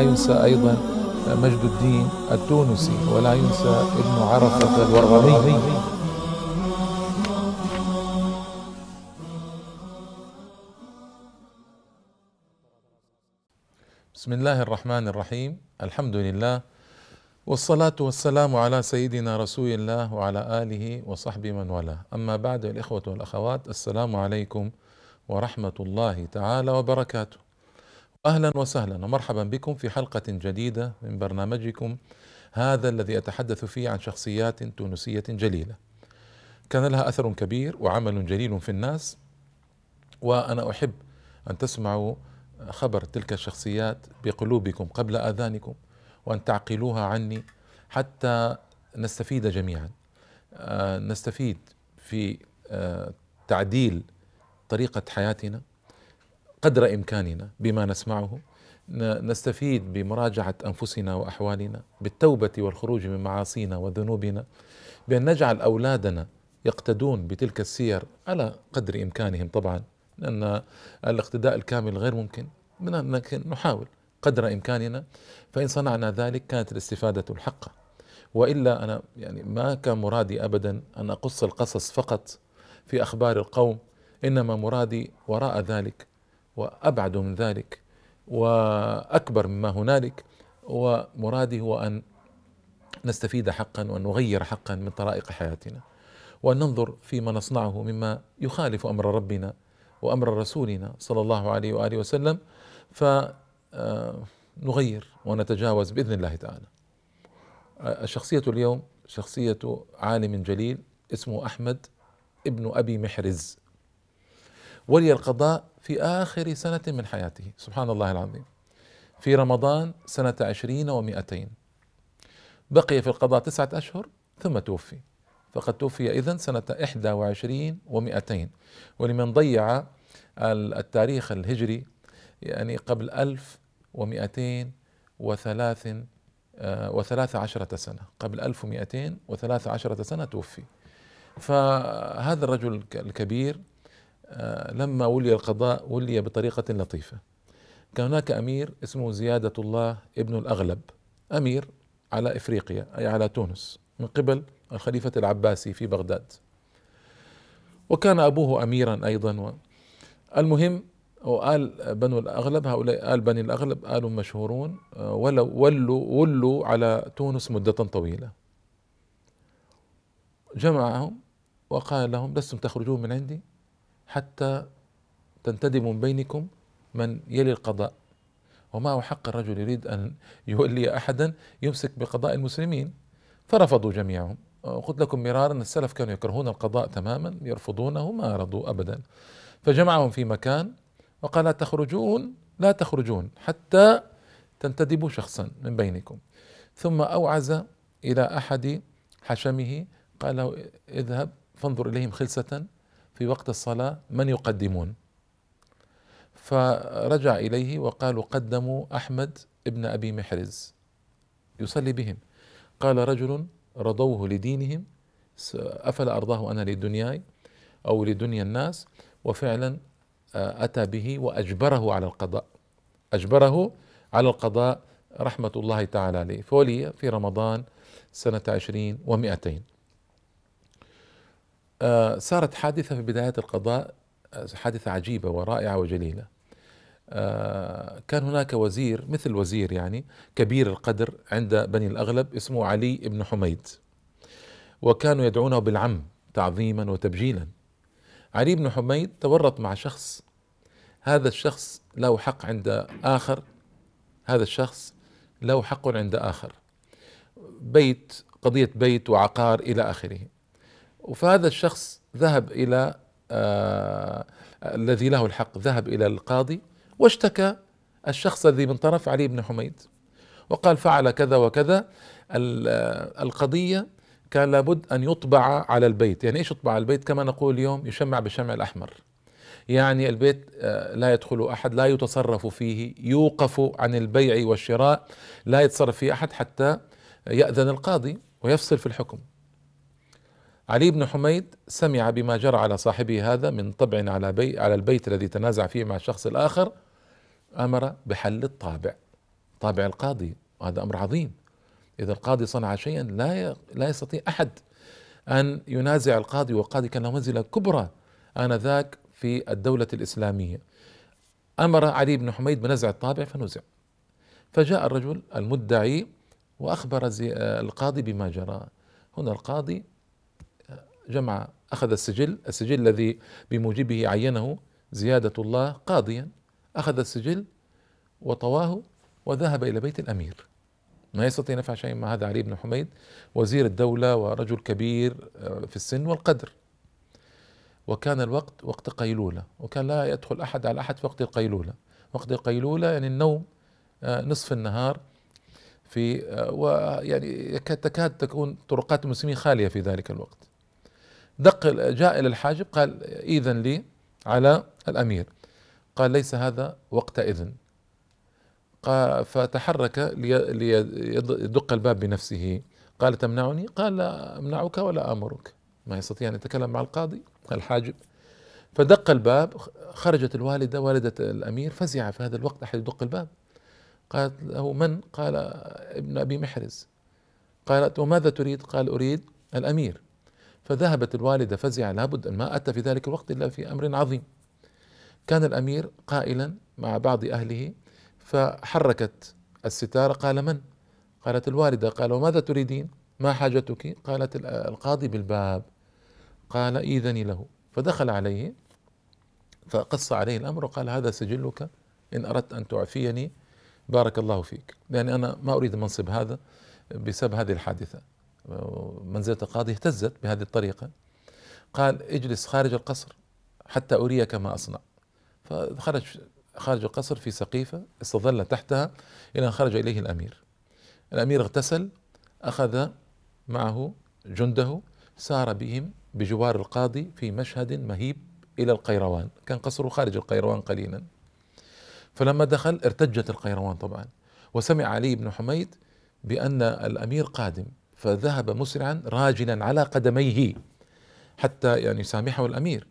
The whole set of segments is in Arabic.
ينسى أيضا مجد الدين التونسي ولا ينسى ابن عرفة الورغمي بسم الله الرحمن الرحيم. الحمد لله والصلاة والسلام على سيدنا رسول الله وعلى آله وصحبه من والاه. أما بعد الإخوة والأخوات السلام عليكم ورحمة الله تعالى وبركاته. أهلا وسهلا ومرحبا بكم في حلقة جديدة من برنامجكم هذا الذي أتحدث فيه عن شخصيات تونسية جليلة. كان لها أثر كبير وعمل جليل في الناس وأنا أحب أن تسمعوا خبر تلك الشخصيات بقلوبكم قبل آذانكم وأن تعقلوها عني حتى نستفيد جميعا. آه، نستفيد في آه، تعديل طريقة حياتنا قدر إمكاننا بما نسمعه نستفيد بمراجعة أنفسنا وأحوالنا بالتوبة والخروج من معاصينا وذنوبنا بأن نجعل أولادنا يقتدون بتلك السير على قدر إمكانهم. طبعا لأن الاقتداء الكامل غير ممكن لكن نحاول قدر إمكاننا فإن صنعنا ذلك كانت الاستفادة الحقة وإلا أنا يعني ما كان مرادي أبدا أن أقص القصص فقط في أخبار القوم إنما مرادي وراء ذلك وأبعد من ذلك وأكبر مما هنالك ومرادي هو أن نستفيد حقا وأن نغير حقا من طرائق حياتنا وأن ننظر فيما نصنعه مما يخالف أمر ربنا وأمر رسولنا صلى الله عليه وآله وسلم فنغير ونتجاوز بإذن الله تعالى. الشخصية اليوم شخصية عالم جليل اسمه أحمد ابن أبي محرز. ولي القضاء في آخر سنة من حياته. سبحان الله العظيم. في رمضان سنة عشرين ومائتين بقي في القضاء تسعة أشهر ثم توفي. فقد توفي إذن سنة إحدى وعشرين ومائتين ولمن ضيع التاريخ الهجري يعني قبل ألف ومائتين وثلاث آه، وثلاث عشرة سنة. قبل ألف ومائتين وثلاث عشرة سنة توفي. فهذا الرجل الكبير لما ولي القضاء ولي بطريقة لطيفة. كان هناك أمير اسمه زيادة الله ابن الأغلب أمير على إفريقيا أي على تونس من قبل الخليفة العباسي في بغداد. وكان أبوه أميرا أيضا. المهم وآل بنو الأغلب هؤلاء آل بني الأغلب آل مشهورون آه، ولو ولوا ولوا على تونس مدة طويلة. جمعهم وقال لهم لستم تخرجون من عندي؟ حتى تنتدب من بينكم من يلي القضاء. ومعه حق الرجل يريد أن يولي أحدا يمسك بقضاء المسلمين. فرفضوا جميعهم. قلت لكم مرارا السلف كانوا يكرهون القضاء تماما يرفضونه ما رضوا أبدا. فجمعهم في مكان وقال لا تخرجون لا تخرجون حتى تنتدبوا شخصا من بينكم. ثم أوعز إلى أحد حشمه قال له اذهب فانظر إليهم خلسة. في وقت الصلاة من يقدمون؟ فرجع إليه وقالوا قدموا أحمد ابن أبي محرز. يصلي بهم. قال رجل رضوه لدينهم أفلا أرضاه أنا لدنياي أو لدنيا الناس؟ وفعلا آه، أتى به وأجبره على القضاء. أجبره على القضاء رحمة الله تعالى عليه. فولي في رمضان سنة عشرين ومائتين آه، صارت حادثة في بداية القضاء آه، حادثة عجيبة ورائعة وجليلة. آه، كان هناك وزير مثل وزير يعني كبير القدر عند بني الأغلب اسمه علي بن حميد. وكانوا يدعونه بالعم تعظيما وتبجيلا. علي بن حميد تورط مع شخص هذا الشخص له حق عند آخر هذا الشخص له حق عند آخر. بيت قضية بيت وعقار إلى آخره. فهذا الشخص ذهب إلى آه الذي له الحق ذهب إلى القاضي واشتكى الشخص الذي من طرف علي بن حميد وقال فعل كذا وكذا. القضية كان لابد أن يطبع على البيت. يعني إيش يطبع على البيت؟ كما نقول اليوم يشمع بالشمع الأحمر. يعني البيت آه، لا يدخل أحد لا يتصرف فيه يوقف عن البيع والشراء لا يتصرف فيه أحد حتى يأذن القاضي ويفصل في الحكم. علي بن حميد سمع بما جرى على صاحبه هذا من طبع على بي على البيت الذي تنازع فيه مع الشخص الآخر أمر بحل الطابع طابع القاضي. وهذا أمر عظيم. إذا القاضي صنع شيئا لا لا يستطيع أحد أن ينازع القاضي والقاضي كان له منزلة كبرى آنذاك في الدولة الإسلامية. أمر علي بن حميد بنزع الطابع فنزع. فجاء الرجل المدعي وأخبر القاضي بما جرى. هنا القاضي جمع أخذ السجل السجل الذي بموجبه عينه زيادة الله قاضيا. أخذ السجل وطواه وذهب إلى بيت الأمير. ما يستطيع نفع شيء مع هذا علي بن حميد وزير الدولة ورجل كبير آه، في السن والقدر. وكان الوقت وقت قيلولة وكان لا يدخل أحد على أحد في وقت القيلولة. وقت القيلولة يعني النوم آه، نصف النهار في آه، ويعني تكاد تكون طرقات المسلمين خالية في ذلك الوقت. دق جاء إلى الحاجب قال إذن لي على الأمير. قال ليس هذا وقت إذن. قال فتحرك ليدق الباب بنفسه. قال تمنعني؟ قال لا أمنعك ولا آمرك. ما يستطيع أن يتكلم مع القاضي الحاجب. فدق الباب خرجت الوالدة والدة الأمير فزع في هذا الوقت أحد يدق الباب. قالت له من؟ قال ابن أبي محرز. قالت وماذا تريد؟ قال أريد الأمير. فذهبت الوالدة فزعة لابد أن ما أتى في ذلك الوقت إلا في أمر عظيم. كان الأمير قائلا مع بعض أهله فحركت الستارة قال من؟ قالت الوالدة قال وماذا تريدين؟ ما حاجتك؟ قالت القاضي بالباب. قال إذني له. فدخل عليه فقص عليه الأمر وقال هذا سجلك إن أردت أن تعفيني بارك الله فيك. لأن أنا ما أريد المنصب هذا بسبب هذه الحادثة. منزلة القاضي اهتزت بهذه الطريقة. قال اجلس خارج القصر حتى أريك ما أصنع. فخرج خارج القصر في سقيفة استظل تحتها إلى أن خرج إليه الأمير. الأمير اغتسل أخذ معه جنده سار بهم بجوار القاضي في مشهد مهيب إلى القيروان. كان قصره خارج القيروان قليلا. فلما دخل ارتجت القيروان طبعا. وسمع علي بن حميد بأن الأمير قادم. فذهب مسرعا راجلا على قدميه حتى يعني يسامحه الأمير.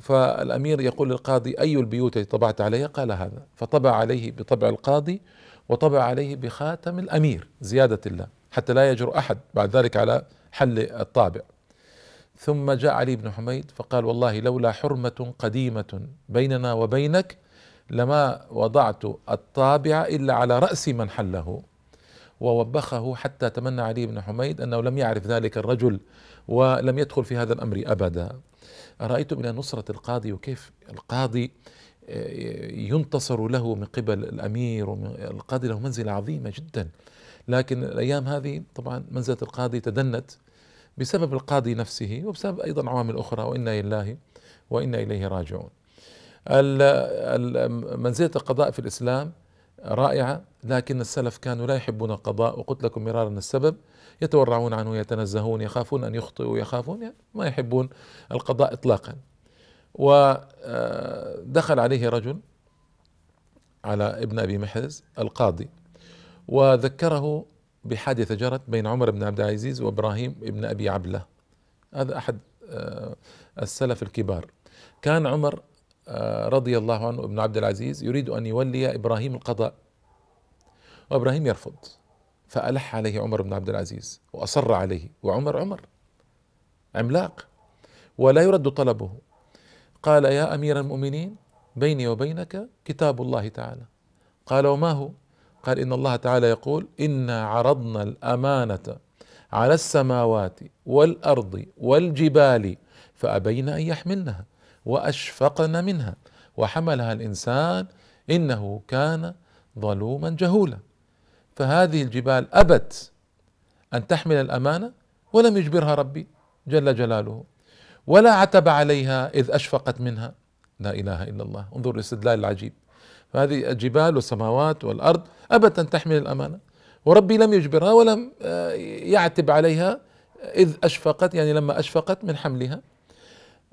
فالأمير يقول للقاضي أي البيوت التي طبعت عليها؟ قال هذا. فطبع عليه بطبع القاضي وطبع عليه بخاتم الأمير زيادة الله حتى لا يجر أحد بعد ذلك على حل الطابع. ثم جاء علي بن حميد فقال والله لولا حرمة قديمة بيننا وبينك لما وضعت الطابع إلا على رأس من حله. ووبخه حتى تمنى علي بن حميد أنه لم يعرف ذلك الرجل ولم يدخل في هذا الأمر أبدا. أرأيتم إلى نصرة القاضي وكيف القاضي آه، ينتصر له من قبل الأمير القاضي له منزلة عظيمة جدا. لكن الأيام هذه طبعا منزلة القاضي تدنت بسبب القاضي نفسه وبسبب أيضا عوامل أخرى وإنا لله وإنا إليه راجعون. منزلة القضاء في الإسلام رائعة لكن السلف كانوا لا يحبون القضاء وقلت لكم مرارا السبب يتورعون عنه يتنزهون يخافون أن يخطئوا يخافون يعني ما يحبون القضاء إطلاقا. ودخل عليه رجل على ابن أبي محرز القاضي وذكره بحادثة جرت بين عمر بن عبد العزيز وإبراهيم بن أبي عبلة. هذا أحد آه، السلف الكبار. كان عمر آه، رضي الله عنه ابن عبد العزيز يريد أن يولي إبراهيم القضاء. وإبراهيم يرفض. فألح عليه عمر بن عبد العزيز وأصر عليه وعمر عمر عملاق ولا يرد طلبه. قال يا أمير المؤمنين بيني وبينك كتاب الله تعالى. قال وما هو؟ قال إن الله تعالى يقول إنا عرضنا الأمانة على السماوات والأرض والجبال فأبين أن يحملنها وأشفقن منها وحملها الإنسان إنه كان ظلوما جهولا. فهذه الجبال ابت أن تحمل الأمانة ولم يجبرها ربي جل جلاله. ولا عتب عليها إذ أشفقت منها. لا إله إلا الله. انظر الاستدلال العجيب. فهذه الجبال والسماوات والأرض ابت أن تحمل الأمانة. وربي لم يجبرها ولم آه، يعتب عليها إذ أشفقت يعني لما أشفقت من حملها.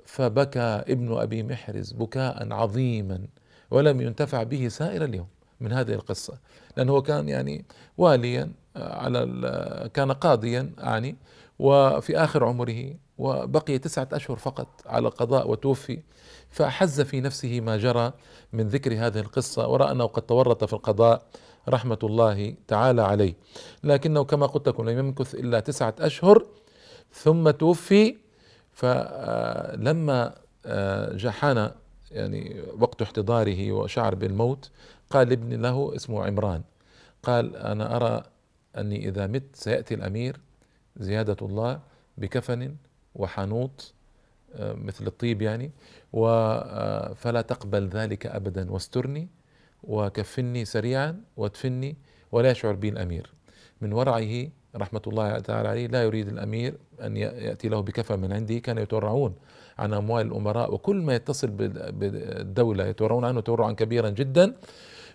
فبكى ابن أبي محرز بكاء عظيما ولم ينتفع به سائر اليوم. من هذه القصة. لأنه كان يعني واليا على كان قاضيا أعني وفي آخر عمره وبقي تسعة أشهر فقط على القضاء وتوفي فاحز في نفسه ما جرى من ذكر هذه القصة ورأى أنه قد تورط في القضاء رحمة الله تعالى عليه. لكنه كما قلت لكم لم يمكث إلا تسعة أشهر ثم توفي. فلما آه، جحان يعني وقت احتضاره وشعر بالموت قال لابن له اسمه عمران. قال أنا أرى أني إذا مت سيأتي الأمير زيادة الله بكفن وحنوط آه، مثل الطيب يعني آه، فلا تقبل ذلك أبدا واسترني وكفني سريعا وادفني ولا يشعر بي الأمير. من ورعه رحمة الله تعالى عليه لا يريد الأمير أن يأتي له بكفن من عنده كانوا يتورعون عن أموال الأمراء وكل ما يتصل بالدولة يتورعون عنه تورعا كبيرا جدا.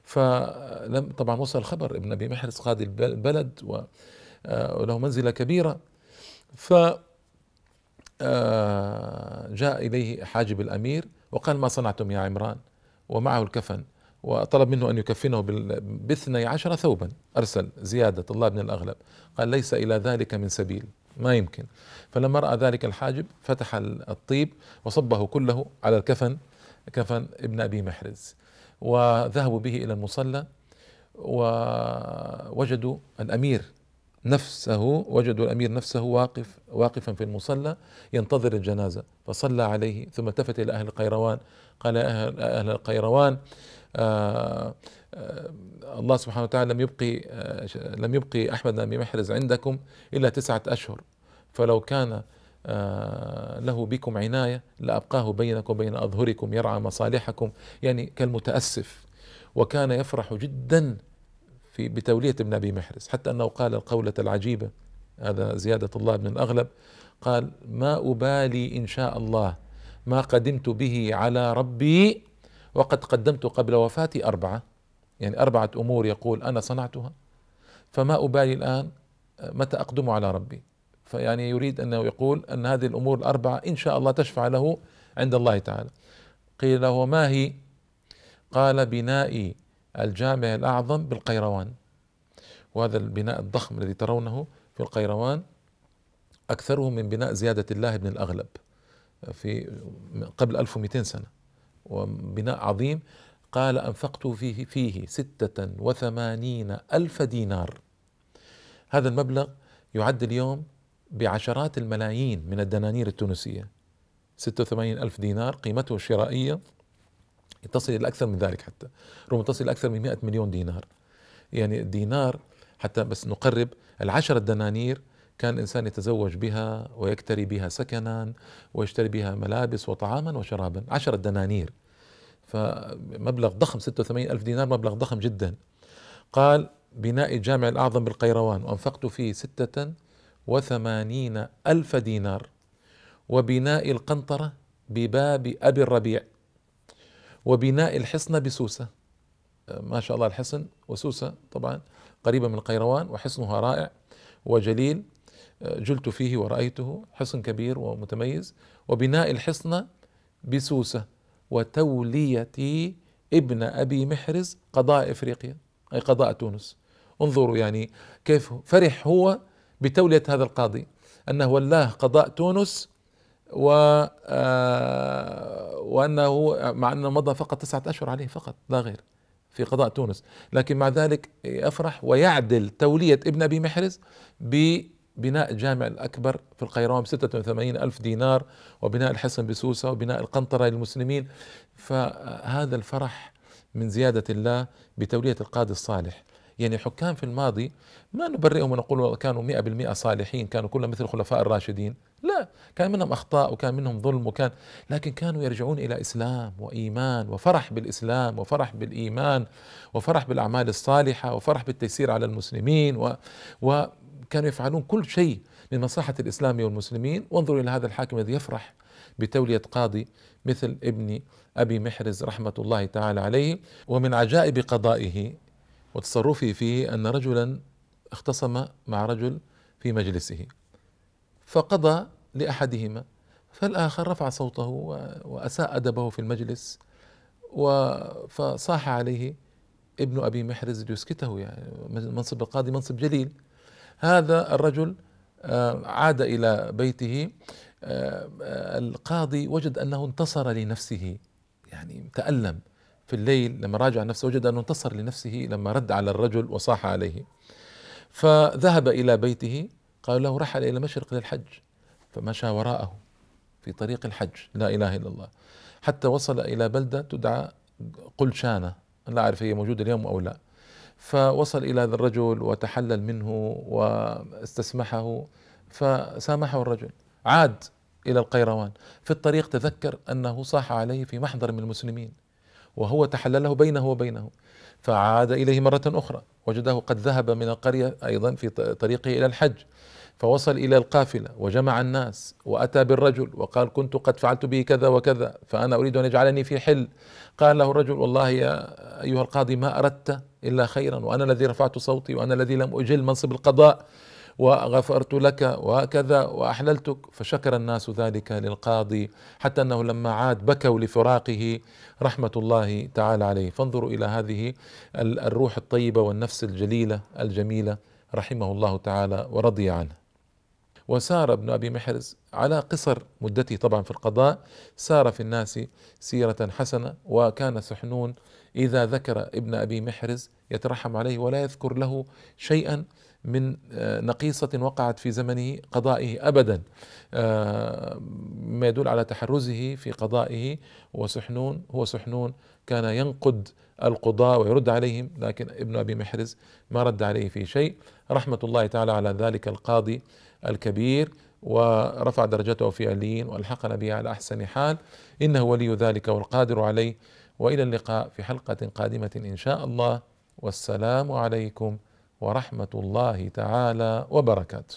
فلم طبعا وصل الخبر ابن أبي محرز قاضي البلد آه، وله منزلة كبيرة. ف آه، جاء إليه حاجب الأمير وقال ما صنعتم يا عمران؟ ومعه الكفن. وطلب منه أن يكفنه باثني عشر ثوبا أرسل زيادة الله بن الأغلب. قال ليس إلى ذلك من سبيل ما يمكن. فلما رأى ذلك الحاجب فتح الطيب وصبه كله على الكفن كفن ابن أبي محرز. وذهبوا به إلى المصلى ووجدوا الأمير نفسه وجدوا الأمير نفسه واقف واقفا في المصلى ينتظر الجنازة فصلى عليه ثم التفت إلى أهل القيروان قال أهل, أهل القيروان آه آه الله سبحانه وتعالى لم يبقي آه لم يبقي أحمد بن محرز عندكم إلا تسعة أشهر. فلو كان له بكم عناية لأبقاه بينكم وبين أظهركم يرعى مصالحكم يعني كالمتأسف. وكان يفرح جدا في بتولية ابن أبي محرز حتى أنه قال القولة العجيبة هذا زيادة الله بن الأغلب قال ما أبالي إن شاء الله ما قدمت به على ربي وقد قدمت قبل وفاتي أربعة. يعني أربعة أمور يقول أنا صنعتها. فما أبالي الآن متى أقدم على ربي؟ فيعني يريد أنه يقول أن هذه الأمور الأربعة إن شاء الله تشفع له عند الله تعالى. قيل له ما هي؟ قال بنائي الجامع الأعظم بالقيروان. وهذا البناء الضخم الذي ترونه في القيروان أكثره من بناء زيادة الله بن الأغلب في قبل 1200 سنة. وبناء عظيم قال أنفقت فيه فيه ستة وثمانين ألف دينار. هذا المبلغ يعد اليوم بعشرات الملايين من الدنانير التونسية. 86 ألف دينار قيمته الشرائية تصل إلى أكثر من ذلك حتى. ربما تصل إلى أكثر من 100 مليون دينار. يعني الدينار حتى بس نقرب العشرة دنانير كان الإنسان يتزوج بها ويكتري بها سكنا ويشتري بها ملابس وطعاما وشرابا. عشرة دنانير. فمبلغ ضخم 86 ألف دينار مبلغ ضخم جدا. قال بناء الجامع الأعظم بالقيروان وأنفقت فيه ستة وثمانين ألف دينار. وبناء القنطرة بباب أبي الربيع. وبناء الحصن بسوسة. ما شاء الله الحصن وسوسة طبعا قريبة من القيروان وحصنها رائع وجليل. جلت فيه ورأيته حصن كبير ومتميز. وبناء الحصن بسوسة. وتولية ابن أبي محرز قضاء إفريقيا أي قضاء تونس. انظروا يعني كيف فرح هو بتولية هذا القاضي أنه ولاه قضاء تونس و آه، وأنه مع أنه مضى فقط تسعة أشهر عليه فقط لا غير في قضاء تونس. لكن مع ذلك يفرح ويعدل تولية ابن أبي محرز ببناء الجامع الأكبر في القيروان ب 86 ألف دينار وبناء الحصن بسوسة وبناء القنطرة للمسلمين. فهذا الفرح من زيادة الله بتولية القاضي الصالح. يعني الحكام في الماضي ما نبرئهم ونقول كانوا مئة بالمئة صالحين كانوا كلهم مثل الخلفاء الراشدين. لا كان منهم أخطاء وكان منهم ظلم وكان لكن كانوا يرجعون إلى إسلام وإيمان وفرح بالإسلام وفرح بالإيمان وفرح بالأعمال الصالحة وفرح بالتيسير على المسلمين و وكانوا يفعلون كل شيء من مصلحة الإسلام والمسلمين. وانظروا إلى هذا الحاكم الذي يفرح بتولية قاضي مثل ابن أبي محرز رحمة الله تعالى عليه ومن عجائب قضائه. وتصرفه فيه أن رجلا اختصم مع رجل في مجلسه فقضى لأحدهما فالآخر رفع صوته وأساء أدبه في المجلس فصاح عليه ابن أبي محرز ليسكته يعني منصب القاضي منصب جليل. هذا الرجل آه، عاد إلى بيته آه، القاضي وجد أنه انتصر لنفسه يعني تألم. في الليل لما راجع نفسه وجد أنه انتصر لنفسه لما رد على الرجل وصاح عليه. فذهب إلى بيته قال له رحل إلى المشرق للحج. فمشى وراءه في طريق الحج لا إله إلا الله. حتى وصل إلى بلدة تدعى قلشانة لا أعرف هي موجودة اليوم أو لا. فوصل إلى هذا الرجل وتحلل منه واستسمحه فسامحه الرجل. عاد إلى القيروان. في الطريق تذكر أنه صاح عليه في محضر من المسلمين. وهو تحلله بينه وبينه. فعاد إليه مرة أخرى. وجده قد ذهب من القرية أيضا في طريقه إلى الحج. فوصل إلى القافلة وجمع الناس وأتى بالرجل وقال كنت قد فعلت به كذا وكذا فأنا أريد أن يجعلني في حل. قال له الرجل والله يا أيها القاضي ما أردت إلا خيرا وأنا الذي رفعت صوتي وأنا الذي لم أجل منصب القضاء. وغفرت لك وكذا وأحللتك فشكر الناس ذلك للقاضي حتى أنه لما عاد بكوا لفراقه رحمة الله تعالى عليه. فانظروا إلى هذه الروح الطيبة والنفس الجليلة الجميلة رحمه الله تعالى ورضي عنه. وسار ابن أبي محرز على قصر مدته طبعا في القضاء سار في الناس سيرة حسنة وكان سحنون إذا ذكر ابن أبي محرز يترحم عليه ولا يذكر له شيئا من آه، نقيصة وقعت في زمنه قضائه أبدا. آه، ما يدل على تحرزه في قضائه. وسحنون هو سحنون كان ينقد القضاة ويرد عليهم لكن ابن أبي محرز ما رد عليه في شيء. رحمة الله تعالى على ذلك القاضي الكبير ورفع درجته في عليين وألحقنا به على أحسن حال. إنه ولي ذلك والقادر عليه. وإلى اللقاء في حلقة قادمة إن شاء الله. والسلام عليكم ورحمة الله تعالى وبركاته.